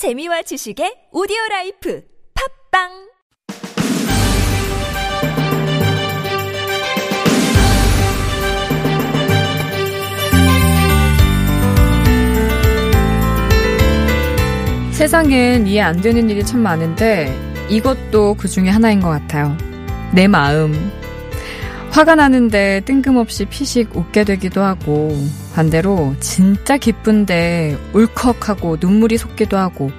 재미와 지식의 오디오 라이프 팟빵 세상엔 이해 안 되는 일이 참 많은데 이것도 그 중에 하나인 것 같아요. 내 마음. 화가 나는데 뜬금없이 피식 웃게 되기도 하고 반대로 진짜 기쁜데 울컥하고 눈물이 솟기도 하고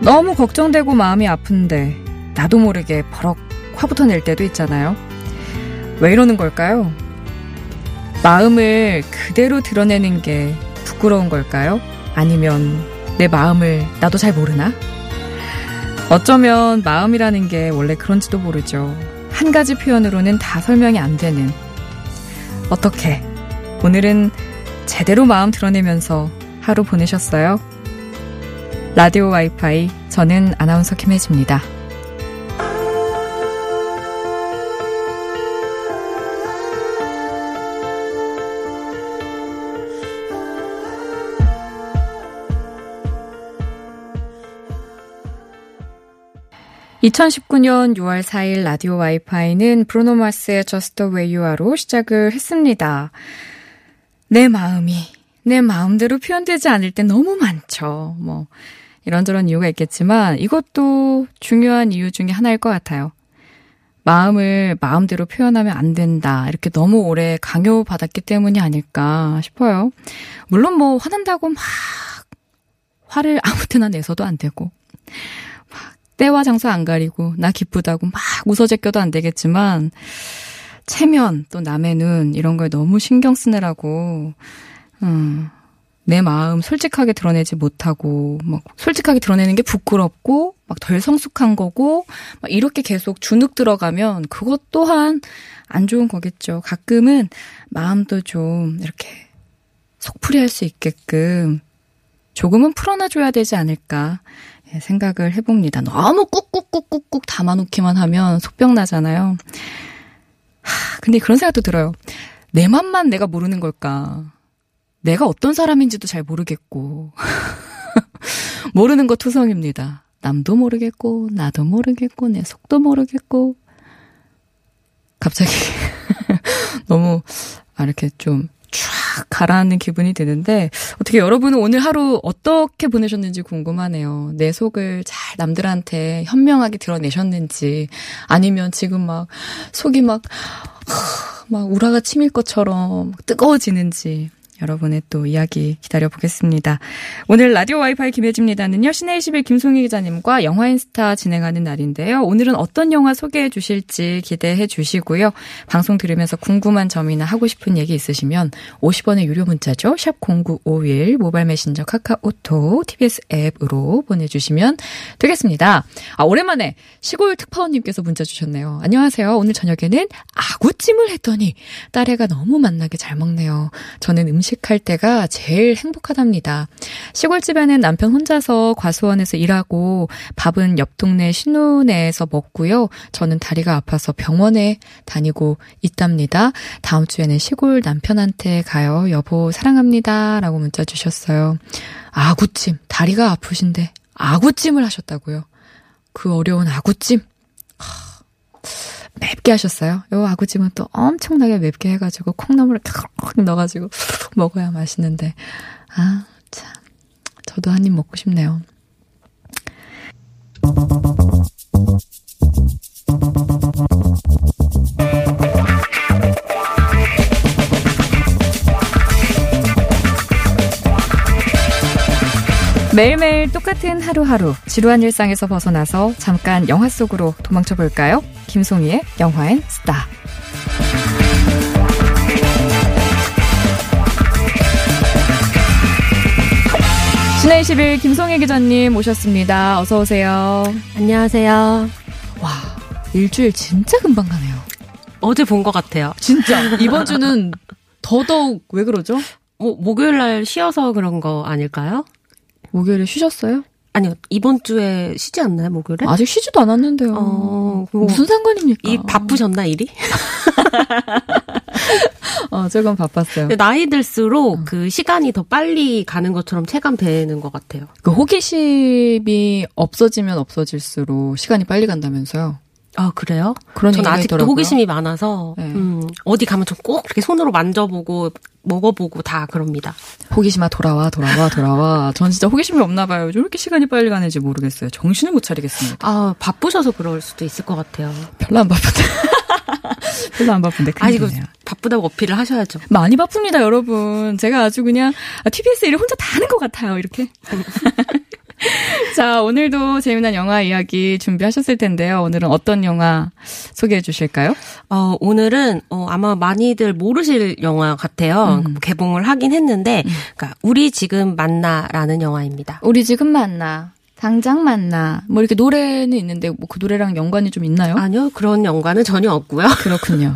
너무 걱정되고 마음이 아픈데 나도 모르게 버럭 화부터 낼 때도 있잖아요. 왜 이러는 걸까요? 마음을 그대로 드러내는 게 부끄러운 걸까요? 아니면 내 마음을 나도 잘 모르나? 어쩌면 마음이라는 게 원래 그런지도 모르죠. 한 가지 표현으로는 다 설명이 안 되는. 어떻게? 오늘은 제대로 마음 드러내면서 하루 보내셨어요? 라디오 와이파이, 저는 아나운서 김혜지입니다. 2019년 6월 4일 라디오 와이파이는 브루노마스의 Just the Way You Are로 시작을 했습니다. 내 마음이 내 마음대로 표현되지 않을 때 너무 많죠. 뭐 이런저런 이유가 있겠지만 이것도 중요한 이유 중에 하나일 것 같아요. 마음을 마음대로 표현하면 안 된다. 이렇게 너무 오래 강요받았기 때문이 아닐까 싶어요. 물론 뭐 화난다고 막 화를 아무 때나 내서도 안 되고 때와 장소 안 가리고 나 기쁘다고 막 웃어 제껴도 안 되겠지만 체면 또 남의 눈 이런 거에 너무 신경 쓰느라고 음, 내 마음 솔직하게 드러내지 못하고 막 솔직하게 드러내는 게 부끄럽고 막 덜 성숙한 거고 막 이렇게 계속 주눅 들어가면 그것 또한 안 좋은 거겠죠. 가끔은 마음도 좀 이렇게 속풀이할 수 있게끔 조금은 풀어놔줘야 되지 않을까 예, 생각을 해봅니다. 너무 꾹꾹꾹꾹꾹 담아놓기만 하면 속병 나잖아요. 하, 근데 그런 생각도 들어요. 내 맘만 내가 모르는 걸까? 내가 어떤 사람인지도 잘 모르겠고. 모르는 거 투성입니다. 남도 모르겠고, 나도 모르겠고, 내 속도 모르겠고. 갑자기 너무, 아, 이렇게 좀 쫙 가라앉는 기분이 드는데 어떻게 여러분은 오늘 하루 어떻게 보내셨는지 궁금하네요. 내 속을 잘 남들한테 현명하게 드러내셨는지 아니면 지금 막 속이 막 막 우라가 치밀 것처럼 뜨거워지는지 여러분의 또 이야기 기다려 보겠습니다. 오늘 라디오 와이파이 김혜지입니다는요, 시내 21 김송희 기자님과 영화 인스타 진행하는 날인데요. 오늘은 어떤 영화 소개해 주실지 기대해 주시고요. 방송 들으면서 궁금한 점이나 하고 싶은 얘기 있으시면 50원의 유료 문자죠. 샵 0951 모바일 메신저 카카오톡 TBS 앱으로 보내 주시면 되겠습니다. 아, 오랜만에 시골 특파원 님께서 문자 주셨네요. 안녕하세요. 오늘 저녁에는 아구찜을 했더니 딸애가 너무 맛나게 잘 먹네요. 저는 음식 음식할 때가 제일 행복하답니다. 시골집에는 남편 혼자서 과수원에서 일하고 밥은 옆 동네 신우네에서 먹고요. 저는 다리가 아파서 병원에 다니고 있답니다. 다음 주에는 시골 남편한테 가요. 여보 사랑합니다. 라고 문자 주셨어요. 아구찜, 다리가 아프신데 아구찜을 하셨다고요. 그 어려운 아구찜. 맵게 하셨어요. 요 아구찜은 또 엄청나게 맵게 해가지고 콩나물을 콕 넣어가지고 먹어야 맛있는데. 아, 참. 저도 한 입 먹고 싶네요. 매일매일 똑같은 하루하루 지루한 일상에서 벗어나서 잠깐 영화 속으로 도망쳐 볼까요? 김송희의 영화엔 스타. 신의 21 김송혜 기자님 모셨습니다. 어서 오세요. 안녕하세요. 와, 일주일 진짜 금방 가네요. 어제 본 것 같아요. 진짜 이번 주는 더더욱 왜 그러죠? 뭐 목요일 날 쉬어서 그런 거 아닐까요? 목요일에 쉬셨어요? 아니요, 이번 주에 쉬지 않나요, 목요일에? 아직 쉬지도 않았는데요. 어, 무슨 상관입니까? 이 바쁘셨나, 일이? 어, 조금 바빴어요. 나이 들수록 그 시간이 더 빨리 가는 것처럼 체감되는 것 같아요. 그 호기심이 없어지면 없어질수록 시간이 빨리 간다면서요. 아 그래요? 그런 전 얘기가 아직도 있더라고요. 호기심이 많아서 네. 음, 어디 가면 좀꼭 이렇게 손으로 만져보고 먹어보고 다 그럽니다. 호기심아 돌아와 돌아와 돌아와. 전 진짜 호기심이 없나 봐요. 왜 이렇게 시간이 빨리 가는지 모르겠어요. 정신을 못 차리겠습니다. 아 바쁘셔서 그럴 수도 있을 것 같아요. 별로 안 바쁜데. 별로 안 바쁜데 아 이거 큰일이네요. 바쁘다고 어필을 하셔야죠. 많이 바쁩니다, 여러분. 제가 아주 그냥 아, TBS 일을 혼자 다 하는 것 같아요, 이렇게. 자, 오늘도 재미난 영화 이야기 준비하셨을 텐데요. 오늘은 어떤 영화 소개해 주실까요? 어, 오늘은 어, 아마 많이들 모르실 영화 같아요. 음. 개봉을 하긴 했는데, 그러니까 우리 지금 만나라는 영화입니다. 우리 지금 만나. 당장 만나. 뭐 이렇게 노래는 있는데 뭐 그 노래랑 연관이 좀 있나요? 아니요, 그런 연관은 전혀 없고요. 그렇군요.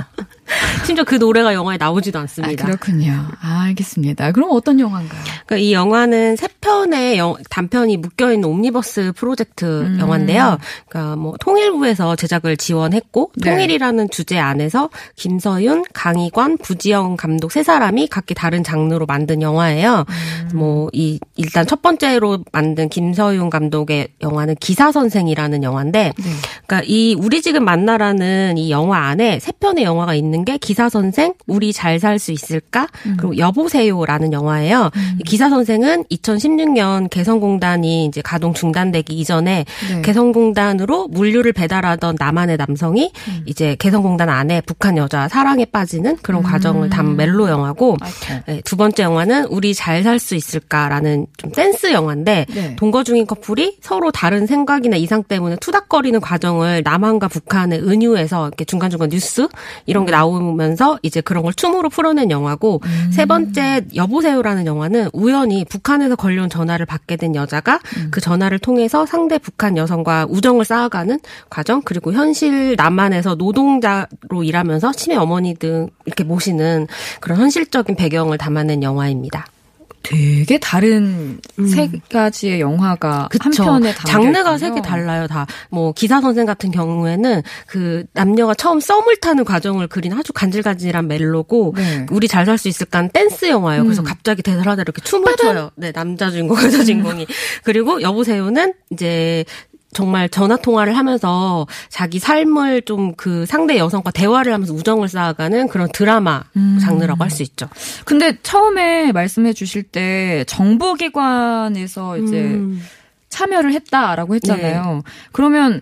심지어 그 노래가 영화에 나오지도 아, 않습니다. 그렇군요. 아, 알겠습니다. 그럼 어떤 영화인가요? 그러니까 이 영화는 세 편의 영- 단편이 묶여 있는 옴니버스 프로젝트 음. 영화인데요. 그러니까 뭐 통일부에서 제작을 지원했고 네. 통일이라는 주제 안에서 김서윤, 강희관, 부지영 감독 세 사람이 각기 다른 장르로 만든 영화예요. 음. 뭐이 일단 첫 번째로 만든 김서윤 감독 의 영화는 기사 선생이라는 영화인데 네. 그러니까 이 우리 지금 만나라는 이 영화 안에 세 편의 영화가 있는 게 기사 선생, 우리 잘 살 수 있을까, 음. 그리고 여보세요라는 영화예요. 이 기사 선생은 2016년 개성공단이 이제 가동 중단되기 이전에 네. 개성공단으로 물류를 배달하던 남한의 남성이 음. 이제 개성공단 안에 북한 여자 사랑에 빠지는 그런 과정을 담은 멜로 영화고 음. 네, 두 번째 영화는 우리 잘 살 수 있을까라는 좀 댄스 영화인데 네. 동거 중인 커플 이 서로 다른 생각이나 이상 때문에 투닥거리는 과정을 남한과 북한의 은유에서 이렇게 중간중간 뉴스 이런 게 나오면서 이제 그런 걸 춤으로 풀어낸 영화고 세 번째 여보세요라는 영화는 우연히 북한에서 걸려온 전화를 받게 된 여자가 그 전화를 통해서 상대 북한 여성과 우정을 쌓아가는 과정 그리고 현실 남한에서 노동자로 일하면서 치매 어머니 등 이렇게 모시는 그런 현실적인 배경을 담아낸 영화입니다. 되게 다른 세 가지의 영화가 한 그쵸. 편에 장르가 개 달라요. 다 뭐 기사 선생 같은 경우에는 그 남녀가 처음 썸을 타는 과정을 그린 아주 간질간질한 멜로고 네. 우리 잘 살 수 있을까는 댄스 영화예요. 그래서 음. 갑자기 대사하다 이렇게 춤을 춰요. 네, 남자 주인공, 여자 주인공이. 그리고 여보세요는 이제 정말 전화 통화를 하면서 자기 삶을 좀 그 상대 여성과 대화를 하면서 우정을 쌓아가는 그런 드라마 음. 장르라고 할 수 있죠. 근데 처음에 말씀해 주실 때 정보기관에서 이제 음. 참여를 했다라고 했잖아요. 그러면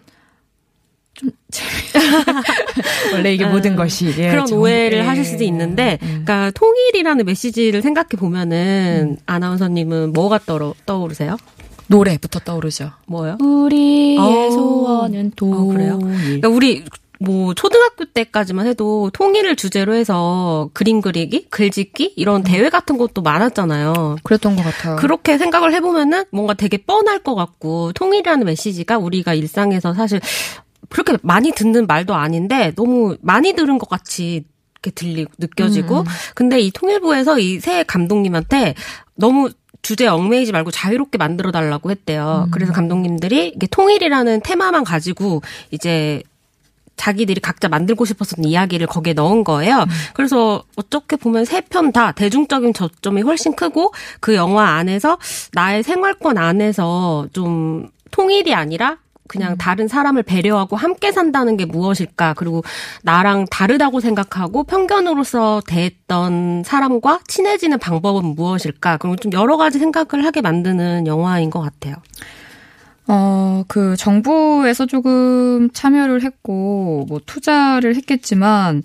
좀 원래 이게 모든 것이 예, 그런 정- 오해를 예. 하실 수도 있는데, 음. 그러니까 통일이라는 메시지를 생각해 보면은 아나운서님은 뭐가 떠, 떠오르세요? 노래부터 떠오르죠. 뭐요? 우리의 어. 소원은 도 어, 그래요? 그러니까 우리 뭐 초등학교 때까지만 해도 통일을 주제로 해서 그림 그리기, 글짓기 이런 대회 같은 것도 많았잖아요. 그랬던 것 같아요. 그렇게 생각을 해보면은 뭔가 되게 뻔할 것 같고 통일이라는 메시지가 우리가 일상에서 사실 그렇게 많이 듣는 말도 아닌데 너무 많이 들은 것 같이 이렇게 들리고 느껴지고 근데 이 통일부에서 이 새 감독님한테 너무 주제 얽매이지 말고 자유롭게 만들어 달라고 했대요. 그래서 감독님들이 이게 통일이라는 테마만 가지고 이제 자기들이 각자 만들고 싶었던 이야기를 거기에 넣은 거예요. 그래서 어떻게 보면 세 편 다 대중적인 저점이 훨씬 크고 그 영화 안에서 나의 생활권 안에서 좀 통일이 아니라 그냥 다른 사람을 배려하고 함께 산다는 게 무엇일까? 그리고 나랑 다르다고 생각하고 편견으로서 대했던 사람과 친해지는 방법은 무엇일까? 그리고 좀 여러 가지 생각을 하게 만드는 영화인 것 같아요. 어, 그 정부에서 조금 참여를 했고 뭐 투자를 했겠지만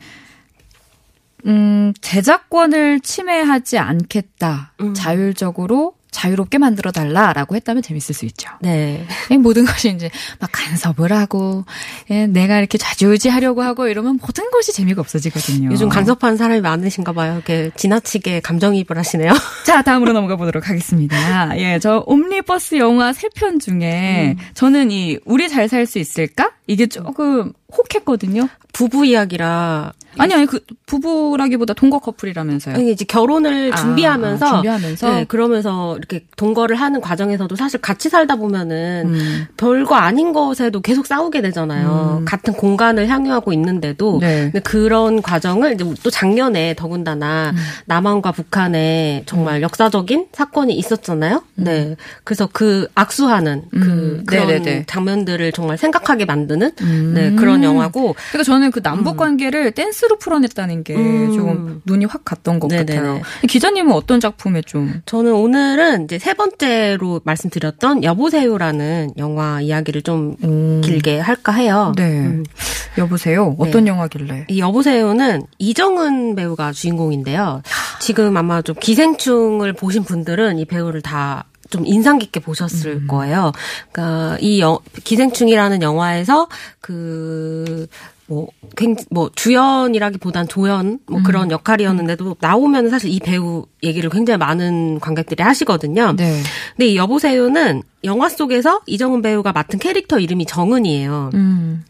음, 제작권을 침해하지 않겠다. 음. 자율적으로 자유롭게 만들어 달라라고 했다면 재밌을 수 있죠. 네. 이 모든 것이 이제 막 간섭을 하고 예, 내가 이렇게 좌지우지 하려고 하고 이러면 모든 것이 재미가 없어지거든요. 요즘 간섭하는 사람이 많으신가 봐요. 이렇게 지나치게 감정이입을 하시네요. 자, 다음으로 넘어가 보도록 하겠습니다. 예, 저 옴니버스 영화 세 편 중에 음. 저는 이 우리 잘 살 수 있을까? 이게 조금 혹했거든요. 부부 이야기라 아니 아니 그 부부라기보다 동거 커플이라면서요. 아니, 이제 결혼을 아, 준비하면서, 아, 준비하면서? 네, 그러면서 이렇게 동거를 하는 과정에서도 사실 같이 살다 보면은 음. 별거 아닌 것에도 계속 싸우게 되잖아요. 음. 같은 공간을 향유하고 있는데도 네. 그런 과정을 이제 또 작년에 더군다나 음. 남한과 북한에 정말 역사적인 사건이 있었잖아요. 네, 그래서 그 악수하는 그 음. 그런 네네네. 장면들을 정말 생각하게 만드는 음. 네 그런 영화고 그러니까 저는 그 남북 관계를 댄스로 풀어냈다는 게 음. 조금 눈이 확 갔던 것 네네네. 같아요. 기자님은 어떤 작품에 좀 저는 오늘은 이제 세 번째로 말씀드렸던 여보세요라는 영화 이야기를 좀 음. 길게 할까 해요. 네. 음. 여보세요. 어떤 영화길래? 이 여보세요는 이정은 배우가 주인공인데요. 지금 아마 좀 기생충을 보신 분들은 이 배우를 다 좀 인상 깊게 보셨을 거예요. 그러니까 이 여, 기생충이라는 영화에서 그 뭐, 굉, 뭐, 주연이라기보단 조연, 뭐 그런 역할이었는데도 나오면 사실 이 배우 얘기를 굉장히 많은 관객들이 하시거든요. 네. 근데 이 여보세요는 영화 속에서 이정은 배우가 맡은 캐릭터 이름이 정은이에요. 음.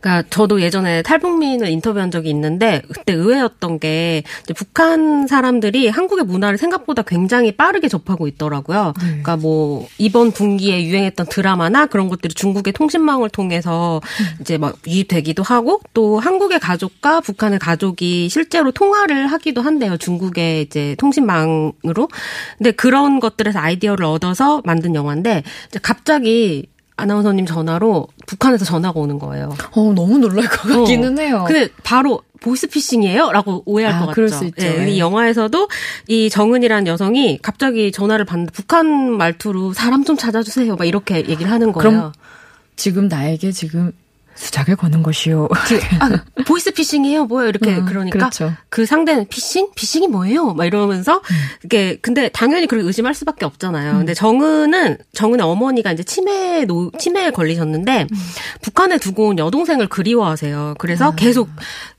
그러니까 저도 예전에 탈북민을 인터뷰한 적이 있는데 그때 의외였던 게 이제 북한 사람들이 한국의 문화를 생각보다 굉장히 빠르게 접하고 있더라고요. 네. 그러니까 뭐 이번 분기에 유행했던 드라마나 그런 것들이 중국의 통신망을 통해서 이제 막 유입되기도 하고 또 한국의 가족과 북한의 가족이 실제로 통화를 하기도 한대요. 중국의 이제 통신망으로. 근데 그런 것들에서 아이디어를 얻어서 만든 영화인데 갑자기 아나운서님 전화로 북한에서 전화가 오는 거예요. 어, 너무 놀랄 것 같기는 어. 해요. 근데 바로 보이스피싱이에요? 라고 오해할 아, 것 같죠. 그럴 수 있죠. 예, 예. 이 영화에서도 이 정은이라는 여성이 갑자기 전화를 받는데 북한 말투로 사람 좀 찾아주세요. 막 이렇게 얘기를 하는 거예요. 그럼 지금 나에게 지금 수작을 거는 것이요. 아, 보이스피싱이에요? 뭐예요? 이렇게 음, 그러니까 그렇죠. 그 상대는 피싱? 피싱이 뭐예요? 막 이러면서 이게 근데 당연히 그렇게 의심할 수밖에 없잖아요. 근데 정은은 정은의 어머니가 이제 치매 노 치매에 걸리셨는데 북한에 두고 온 여동생을 그리워하세요. 그래서 계속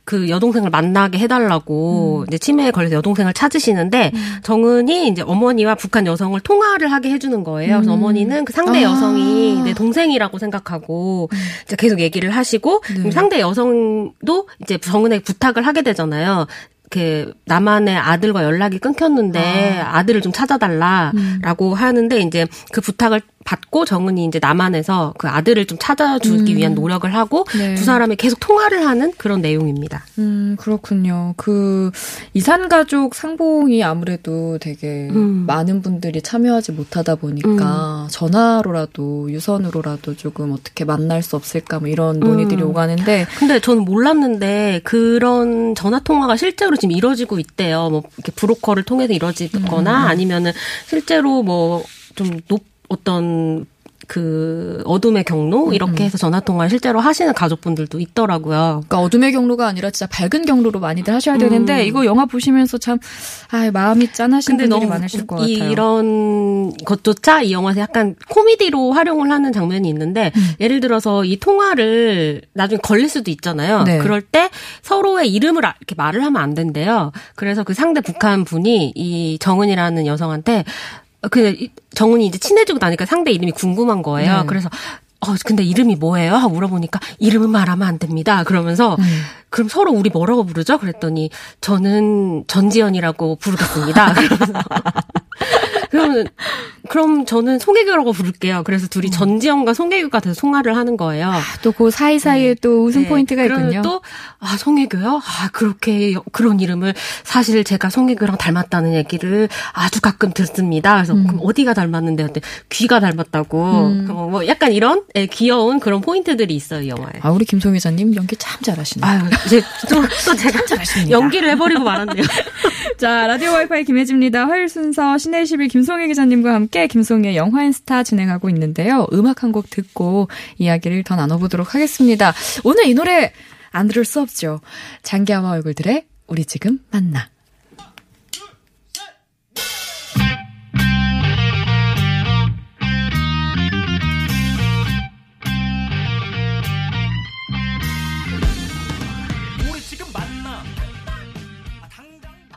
그 여동생을 만나게 해달라고 이제 치매에 걸려서 여동생을 찾으시는데 정은이 이제 어머니와 북한 여성을 통화를 하게 해주는 거예요. 그래서 어머니는 그 상대 아. 여성이 내 동생이라고 생각하고 이제 계속 얘기를 하시고 그럼 상대 여성도 이제 정은에게 부탁을 하게 되잖아요. 그 남한의 아들과 연락이 끊겼는데 아. 들을좀 찾아달라라고 하는데 이제 그 부탁을 받고 정은이 이제 남한에서 그 아들을 좀 찾아주기 위한 노력을 하고 네. 두 사람이 계속 통화를 하는 그런 내용입니다. 음, 그렇군요. 그, 이산 가족 상봉이 아무래도 되게 음. 많은 분들이 참여하지 못하다 보니까 전화로라도 유선으로라도 조금 어떻게 만날 수 없을까 뭐 이런 논의들이 음. 오가는데 근데 저는 몰랐는데 그런 전화 통화가 실제로 지금 이루어지고 있대요. 뭐 이렇게 브로커를 통해서 이루어지거나 아니면은 실제로 뭐 좀 높 어떤 그 어둠의 경로 이렇게 해서 전화 통화 실제로 하시는 가족분들도 있더라고요. 그러니까 어둠의 경로가 아니라 진짜 밝은 경로로 많이들 하셔야 되는데 음. 이거 영화 보시면서 참 아, 마음이 짠하신 분들이 너무 많으실 것 이, 같아요. 이런 것조차 이 영화에서 약간 코미디로 활용을 하는 장면이 있는데 음. 예를 들어서 이 통화를 나중에 걸릴 수도 있잖아요. 네. 그럴 때 서로의 이름을 아- 이렇게 말을 하면 안 된대요. 그래서 그 상대 북한 분이 이 정은이라는 여성한테 그 정은이 이제 친해지고 나니까 상대 이름이 궁금한 거예요. 네. 그래서 어 근데 이름이 뭐예요? 하고 물어보니까 이름은 말하면 안 됩니다. 그러면서 음. 그럼 서로 우리 뭐라고 부르죠? 그랬더니 저는 전지현이라고 부르겠습니다. 그러면서 그러면 그럼 저는 송혜교라고 부를게요. 그래서 둘이 전지현과 송혜교가 돼서 송화를 하는 거예요. 또그 사이사이에 또 웃음 네. 포인트가 있군요. 또, 아, 송혜교요? 아, 그렇게, 여- 그런 이름을 사실 제가 송혜교랑 닮았다는 얘기를 아주 가끔 듣습니다. 그래서 음. 그럼 어디가 닮았는데? 근데 귀가 닮았다고. 어, 뭐 약간 이런 예, 귀여운 그런 포인트들이 있어요, 이 영화에. 아, 우리 김송 기자님 연기 참 잘하시네요. 아유, 이제 또, 또 제가. 연기를 해버리고 말았네요. 자, 라디오 와이파이 김혜지입니다. 화요일 순서 씨네21 김송희 기자님과 함께 김송희 영화 N 스타 진행하고 있는데요. 음악 한 곡 듣고 이야기를 더 나눠보도록 하겠습니다. 오늘 이 노래 안 들을 수 없죠. 장기하와 얼굴들의 우리 지금 만나.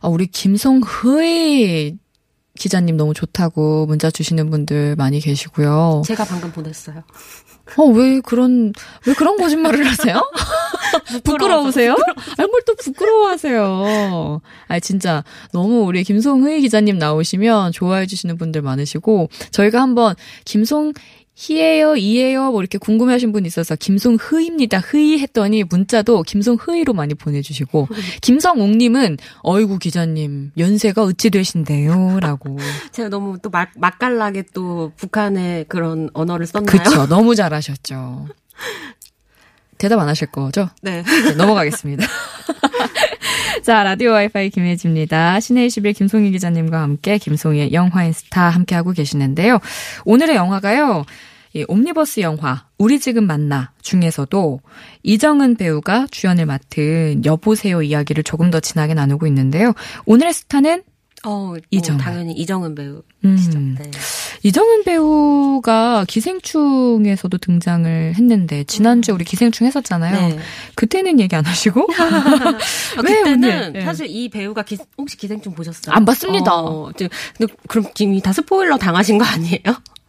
아, 우리 김송의 기자님 너무 좋다고 문자 주시는 분들 많이 계시고요. 제가 방금 보냈어요. 어, 왜 그런, 왜 그런 거짓말을 하세요? 부끄러우세요? 아니, 뭘 또 부끄러워하세요. 아 진짜, 너무 우리 김송희 기자님 나오시면 좋아해 주시는 분들 많으시고, 저희가 한번 김송, 희예요, 이예요, 뭐 이렇게 궁금해하신 분 있어서 김송흐입니다. 흐이 했더니 문자도 김송흐이로 많이 보내주시고 김성옥님은 어이구 기자님 연세가 어찌 되신데요?라고. 제가 너무 또 맛, 맛깔나게 또 북한의 그런 언어를 썼나요? 그렇죠, 너무 잘하셨죠. 대답 안 하실 거죠? 네. 네, 넘어가겠습니다. 자, 라디오 와이파이 김혜지입니다. 씨네21 김송희 기자님과 함께 김송희의 영화 N 스타 함께하고 계시는데요. 오늘의 영화가요. 이 옴니버스 영화 우리 지금 만나 중에서도 이정은 배우가 주연을 맡은 여보세요 이야기를 조금 더 진하게 나누고 있는데요. 오늘의 스타는 어. 뭐 당연히 이정은 배우시죠. 음. 네. 이정은 배우가 기생충에서도 등장을 했는데 지난주 에 우리 기생충 했었잖아요. 네. 그때는 얘기 안 하시고 아, 왜 그때는? 예. 사실 이 배우가 기, 혹시 기생충 보셨어요? 안 봤습니다. 어, 지금, 근데 그럼 지금 다 스포일러 당하신 거 아니에요?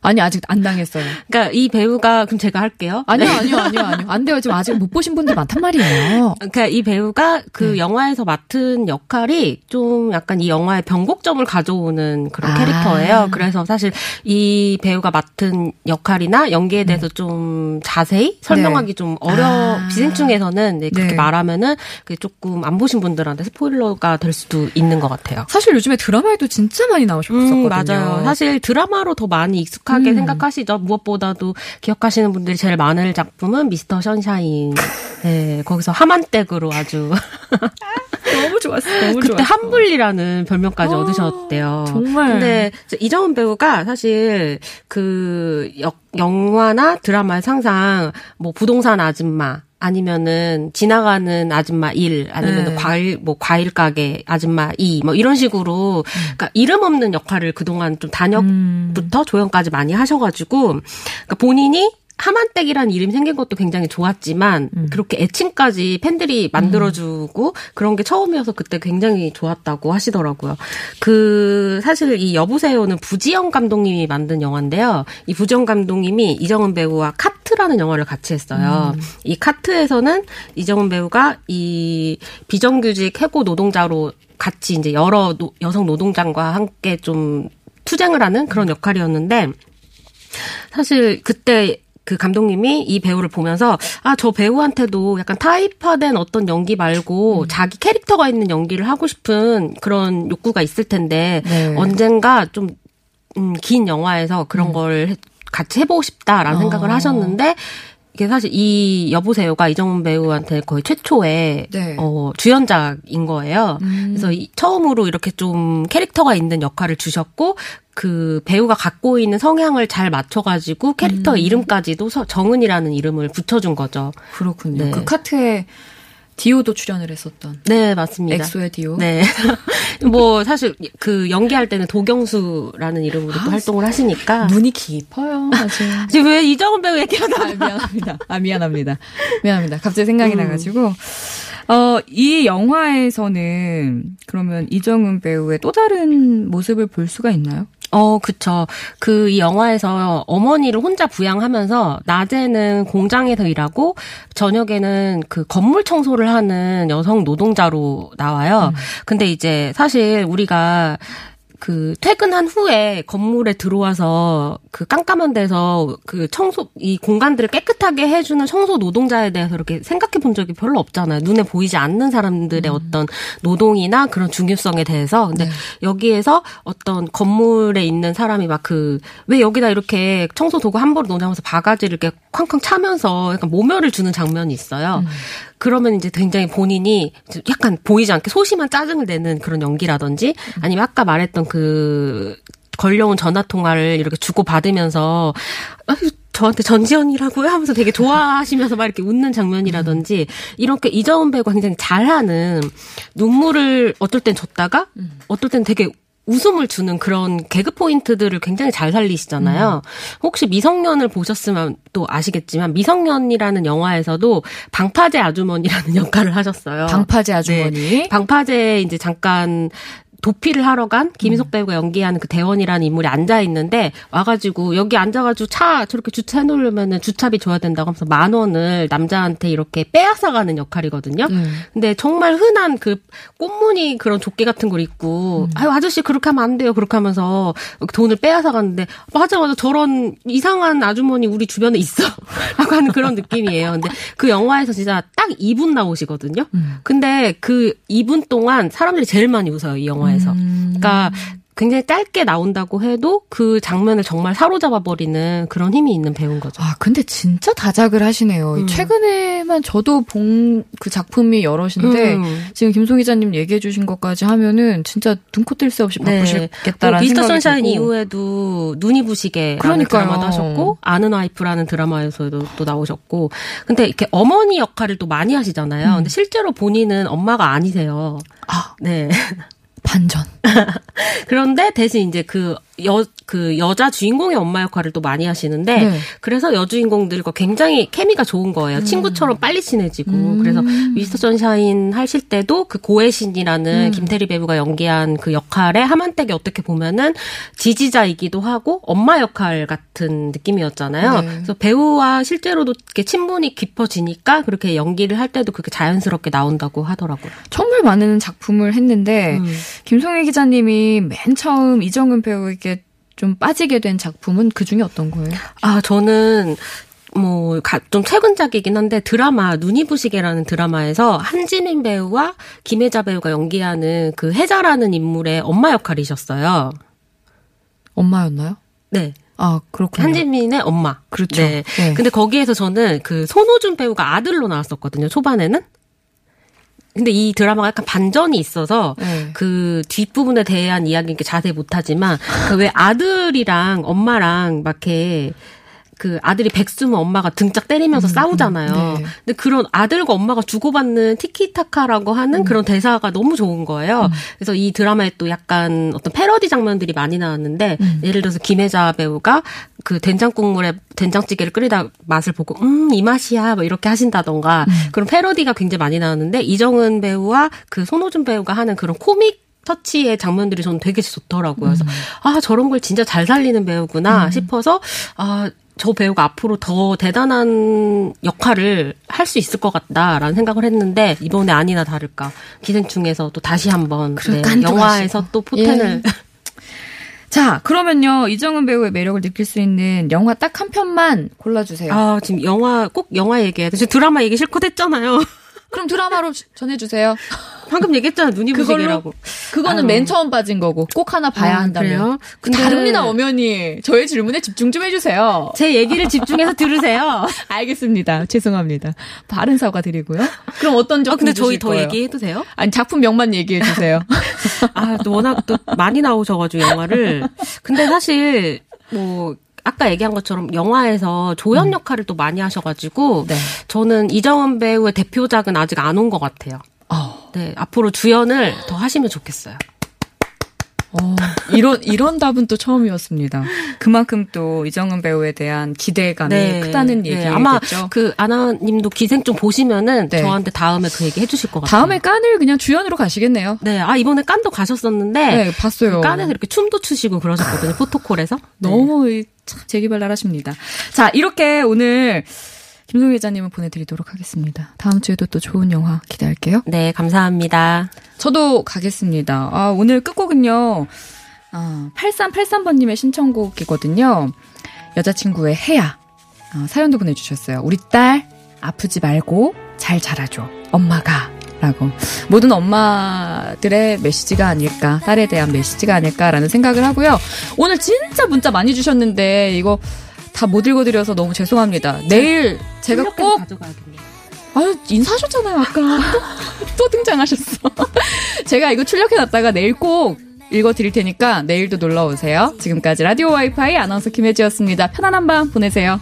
아니 아직 안 당했어요. 그러니까 이 배우가 그럼 제가 할게요. 아니요 아니요 아니요 아니요 안 돼요 지금 아직 못 보신 분들 많단 말이에요. 그러니까 이 배우가 그 네. 영화에서 맡은 역할이 좀 약간 이 영화의 변곡점을 가져오는 그런 아. 캐릭터예요. 그래서 사실 이 배우가 맡은 역할이나 연기에 대해서 좀 자세히 설명하기 좀 어려. 음. 아. 비생충에서는 네, 그렇게 네. 말하면은 조금 안 보신 분들한테 스포일러가 될 수도 있는 것 같아요. 사실 요즘에 드라마에도 진짜 많이 나오셨었거든요. 음, 맞아요. 사실 드라마로 더 많이 익숙 하게 음. 생각하시죠. 무엇보다도 기억하시는 분들이 제일 많을 작품은 미스터 선샤인. 네, 거기서 하만댁으로 아주 너무 좋았어요. 너무 그때 한불리라는 별명까지 아, 얻으셨대요. 정말. 근데 이정은 배우가 사실 그 역, 영화나 드라마에 항상 뭐 부동산 아줌마 아니면은 지나가는 아줌마 일 아니면 네. 은 과일 뭐 과일 가게 아줌마 이 뭐 이런 식으로 그러니까 이름 없는 역할을 그동안 좀 단역부터 음. 조연까지 많이 하셔 가지고 그러니까 본인이 하만댁이라는 이름이 생긴 것도 굉장히 좋았지만 음. 그렇게 애칭까지 팬들이 만들어주고 그런 게 처음이어서 그때 굉장히 좋았다고 하시더라고요. 그 사실 이 여보세요는 부지영 감독님이 만든 영화인데요. 이 부지영 감독님이 이정은 배우와 카트라는 영화를 같이 했어요. 음. 이 카트에서는 이정은 배우가 이 비정규직 해고 노동자로 같이 이제 여러 노- 여성 노동자과 함께 좀 투쟁을 하는 그런 역할이었는데 사실 그때 그 감독님이 이 배우를 보면서 아 저 배우한테도 약간 타입화된 어떤 연기 말고 자기 캐릭터가 있는 연기를 하고 싶은 그런 욕구가 있을 텐데 네. 언젠가 좀 음, 긴 영화에서 그런 걸 해- 같이 해보고 싶다라는 어. 생각을 하셨는데 이게 사실 이 여보세요가 이정은 배우한테 거의 최초의 네. 어, 주연작인 거예요. 음. 그래서 이- 처음으로 이렇게 좀 캐릭터가 있는 역할을 주셨고 그 배우가 갖고 있는 성향을 잘 맞춰가지고 캐릭터 음. 이름까지도 서- 정은이라는 이름을 붙여준 거죠. 그렇군요. 네. 그 카트에 디오도 출연을 했었던 네, 맞습니다. 엑소의 디오. 네. 뭐 사실 그 연기할 때는 도경수라는 이름으로 또 활동을 하시니까 눈이 깊어요. 아주. 지금 왜 이정은 배우 얘기하다 아, 미안합니다. 아, 미안합니다. 미안합니다. 갑자기 생각이 음. 나가지고. 어, 이 영화에서는 그러면 이정은 배우의 또 다른 모습을 볼 수가 있나요? 어, 그쵸. 그, 이 영화에서 어머니를 혼자 부양하면서, 낮에는 공장에서 일하고, 저녁에는 그 건물 청소를 하는 여성 노동자로 나와요. 근데 이제 사실 우리가 그 퇴근한 후에 건물에 들어와서 그 깜깜한 데서 그 청소 이 공간들을 깨끗하게 해주는 청소 노동자에 대해서 이렇게 생각해 본 적이 별로 없잖아요. 눈에 보이지 않는 사람들의 어떤 노동이나 그런 중요성에 대해서. 근데 네. 여기에서 어떤 건물에 있는 사람이 막 그 왜 여기다 이렇게 청소 도구 함부로 놓냐면서 바가지를 이렇게 쾅쾅 차면서 약간 모멸을 주는 장면이 있어요. 그러면 이제 굉장히 본인이 약간 보이지 않게 소심한 짜증을 내는 그런 연기라든지 아니면 아까 말했던 그 걸려온 전화 통화를 이렇게 주고 받으면서 아유, 저한테 전지현이라고요? 하면서 되게 좋아하시면서 막 이렇게 웃는 장면이라든지 이렇게 이정은 배우가 굉장히 잘하는 눈물을 어떨 땐 줬다가 어떨 땐 되게 웃음을 주는 그런 개그 포인트들을 굉장히 잘 살리시잖아요. 혹시 미성년을 보셨으면 또 아시겠지만 미성년이라는 영화에서도 방파제 아주머니라는 역할을 하셨어요. 방파제 아주머니. 네. 방파제 이제 잠깐 도피를 하러 간 김희석 배우가 연기하는 그 대원이라는 인물이 앉아 있는데 와가지고 여기 앉아가지고 차 저렇게 주차해 놓으려면은 주차비 줘야 된다고 하면서 만 원을 남자한테 이렇게 빼앗아가는 역할이거든요. 음. 근데 정말 흔한 그 꽃무늬 그런 조끼 같은 걸 입고 아유 아저씨 그렇게 하면 안 돼요 그렇게 하면서 돈을 빼앗아 가는데 맞아 맞아 저런 이상한 아주머니 우리 주변에 있어 라고 하는 그런 느낌이에요. 근데 그 영화에서 진짜 딱 2분 나오시거든요. 근데 그 2분 동안 사람들이 제일 많이 웃어요 이 영화 에서. 그러니까 굉장히 짧게 나온다고 해도 그 장면을 정말 사로잡아 버리는 그런 힘이 있는 배우인 거죠. 아, 근데 진짜 다작을 하시네요. 음. 최근에만 저도 본 그 작품이 여럿인데, 음. 지금 김송 기자님 얘기해 주신 것까지 하면은 진짜 눈코 뜰 새 없이 네. 바쁘셨겠다라는 뭐 미스터 선샤인 들고. 이후에도 눈이 부시게 그러니까요. 드라마도 하셨고 아는 와이프라는 드라마에서도 또 나오셨고 근데 이렇게 어머니 역할을 또 많이 하시잖아요. 근데 실제로 본인은 엄마가 아니세요. 아, 네. 반전. 그런데 대신 이제 그 여, 그 여자 주인공의 엄마 역할을 또 많이 하시는데, 네. 그래서 여주인공들과 굉장히 케미가 좋은 거예요. 친구처럼 빨리 친해지고. 음. 그래서 미스터 선샤인 하실 때도 그 음. 고혜신이라는 김태리 배우가 연기한 그 역할에 하만댁이 어떻게 보면은 지지자이기도 하고 엄마 역할 같은 느낌이었잖아요. 네. 그래서 배우와 실제로도 이렇게 친분이 깊어지니까 그렇게 연기를 할 때도 그렇게 자연스럽게 나온다고 하더라고요. 정말 많은 작품을 했는데, 음. 김송희 기자님이 맨 처음 이정은 배우에게 좀 빠지게 된 작품은 그 중에 어떤 거예요? 아, 저는 뭐, 가- 좀 최근작이긴 한데, 드라마, 눈이 부시게라는 드라마에서 한지민 배우와 김혜자 배우가 연기하는 그 혜자라는 인물의 엄마 역할이셨어요. 엄마였나요? 네. 아, 그렇군요. 한지민의 엄마. 그렇죠. 네. 네. 근데 거기에서 저는 그 손호준 배우가 아들로 나왔었거든요, 초반에는. 근데 이 드라마가 약간 반전이 있어서 네. 그 뒷부분에 대한 이야기는 자세히 못하지만 그 왜 아들이랑 엄마랑 막 이렇게 그 아들이 백수면 엄마가 등짝 때리면서 싸우잖아요. 네. 근데 그런 아들과 엄마가 주고받는 티키타카라고 하는 그런 대사가 너무 좋은 거예요. 그래서 이 드라마에 또 약간 어떤 패러디 장면들이 많이 나왔는데 예를 들어서 김혜자 배우가 그 된장 국물에 된장찌개를 끓이다 맛을 보고 음 이 맛이야 뭐 이렇게 하신다던가 그런 패러디가 굉장히 많이 나왔는데 이정은 배우와 그 손호준 배우가 하는 그런 코믹 터치의 장면들이 저는 되게 좋더라고요. 그래서 아 저런 걸 진짜 잘 살리는 배우구나 싶어서 아 저 배우가 앞으로 더 대단한 역할을 할 수 있을 것 같다라는 생각을 했는데 이번에 아니나 다를까 기생충에서 또 다시 한번 네. 영화에서 또 포텐을 예. 자, 그러면요. 이정은 배우의 매력을 느낄 수 있는 영화 딱 한 편만 골라주세요. 아 지금 영화 꼭 영화 얘기해야 돼. 드라마 얘기 실컷 했잖아요. 그럼 드라마로 전해주세요. 방금 얘기했잖아 눈이? 부시게라고. 그거는 아유. 맨 처음 빠진 거고 꼭 하나 봐야 아, 한다면. 그래요? 근데- 다릅니다, 엄연히. 저의 질문에 집중 좀 해주세요. 제 얘기를 집중해서 들으세요. 알겠습니다. 죄송합니다. 바른 사과 드리고요. 그럼 어떤 아 작품 근데 저희 더 거예요? 얘기해도 돼요? 아니 작품명만 얘기해 주세요. 아, 또 워낙 또 많이 나오셔가지고 영화를. 근데 사실 뭐 아까 얘기한 것처럼 영화에서 조연 역할을 또 많이 하셔가지고 네. 저는 이정은 배우의 대표작은 아직 안 온 것 같아요. 어, 네, 앞으로 주연을 더 하시면 좋겠어요. 어, 이런 이런 답은 또 처음이었습니다. 그만큼 또 이정은 배우에 대한 기대감이 크다는 네, 얘기겠죠. 아마 그 아나님도 기생충 보시면은 네. 저한테 다음에 그 얘기 해주실 것 같아요. 다음에 깐을 그냥 주연으로 가시겠네요. 네, 아 이번에 깐도 가셨었는데 네, 봤어요. 깐에서 이렇게 춤도 추시고 그러셨거든요. 포토콜에서. 네. 너무 이- 참 재기발랄하십니다. 자, 이렇게 오늘 김송 기자님을 보내드리도록 하겠습니다. 다음 주에도 또 좋은 영화 기대할게요. 네, 감사합니다. 저도 가겠습니다. 아, 오늘 끝곡은요, 아, 8383번님의 신청곡이거든요. 여자친구의 해야. 아, 사연도 보내주셨어요. 우리 딸, 아프지 말고 잘 자라줘. 엄마가. 라고. 모든 엄마들의 메시지가 아닐까, 딸에 대한 메시지가 아닐까라는 생각을 하고요. 오늘 진짜 문자 많이 주셨는데, 이거 다 못 읽어드려서 너무 죄송합니다. 내일 제가 꼭 가져가야겠네요. 아유, 인사하셨잖아요, 아까. 또 등장하셨어. 제가 이거 출력해놨다가 내일 꼭 읽어드릴 테니까 내일도 놀러 오세요. 지금까지 라디오 와이파이 아나운서 김혜지였습니다. 편안한 밤 보내세요.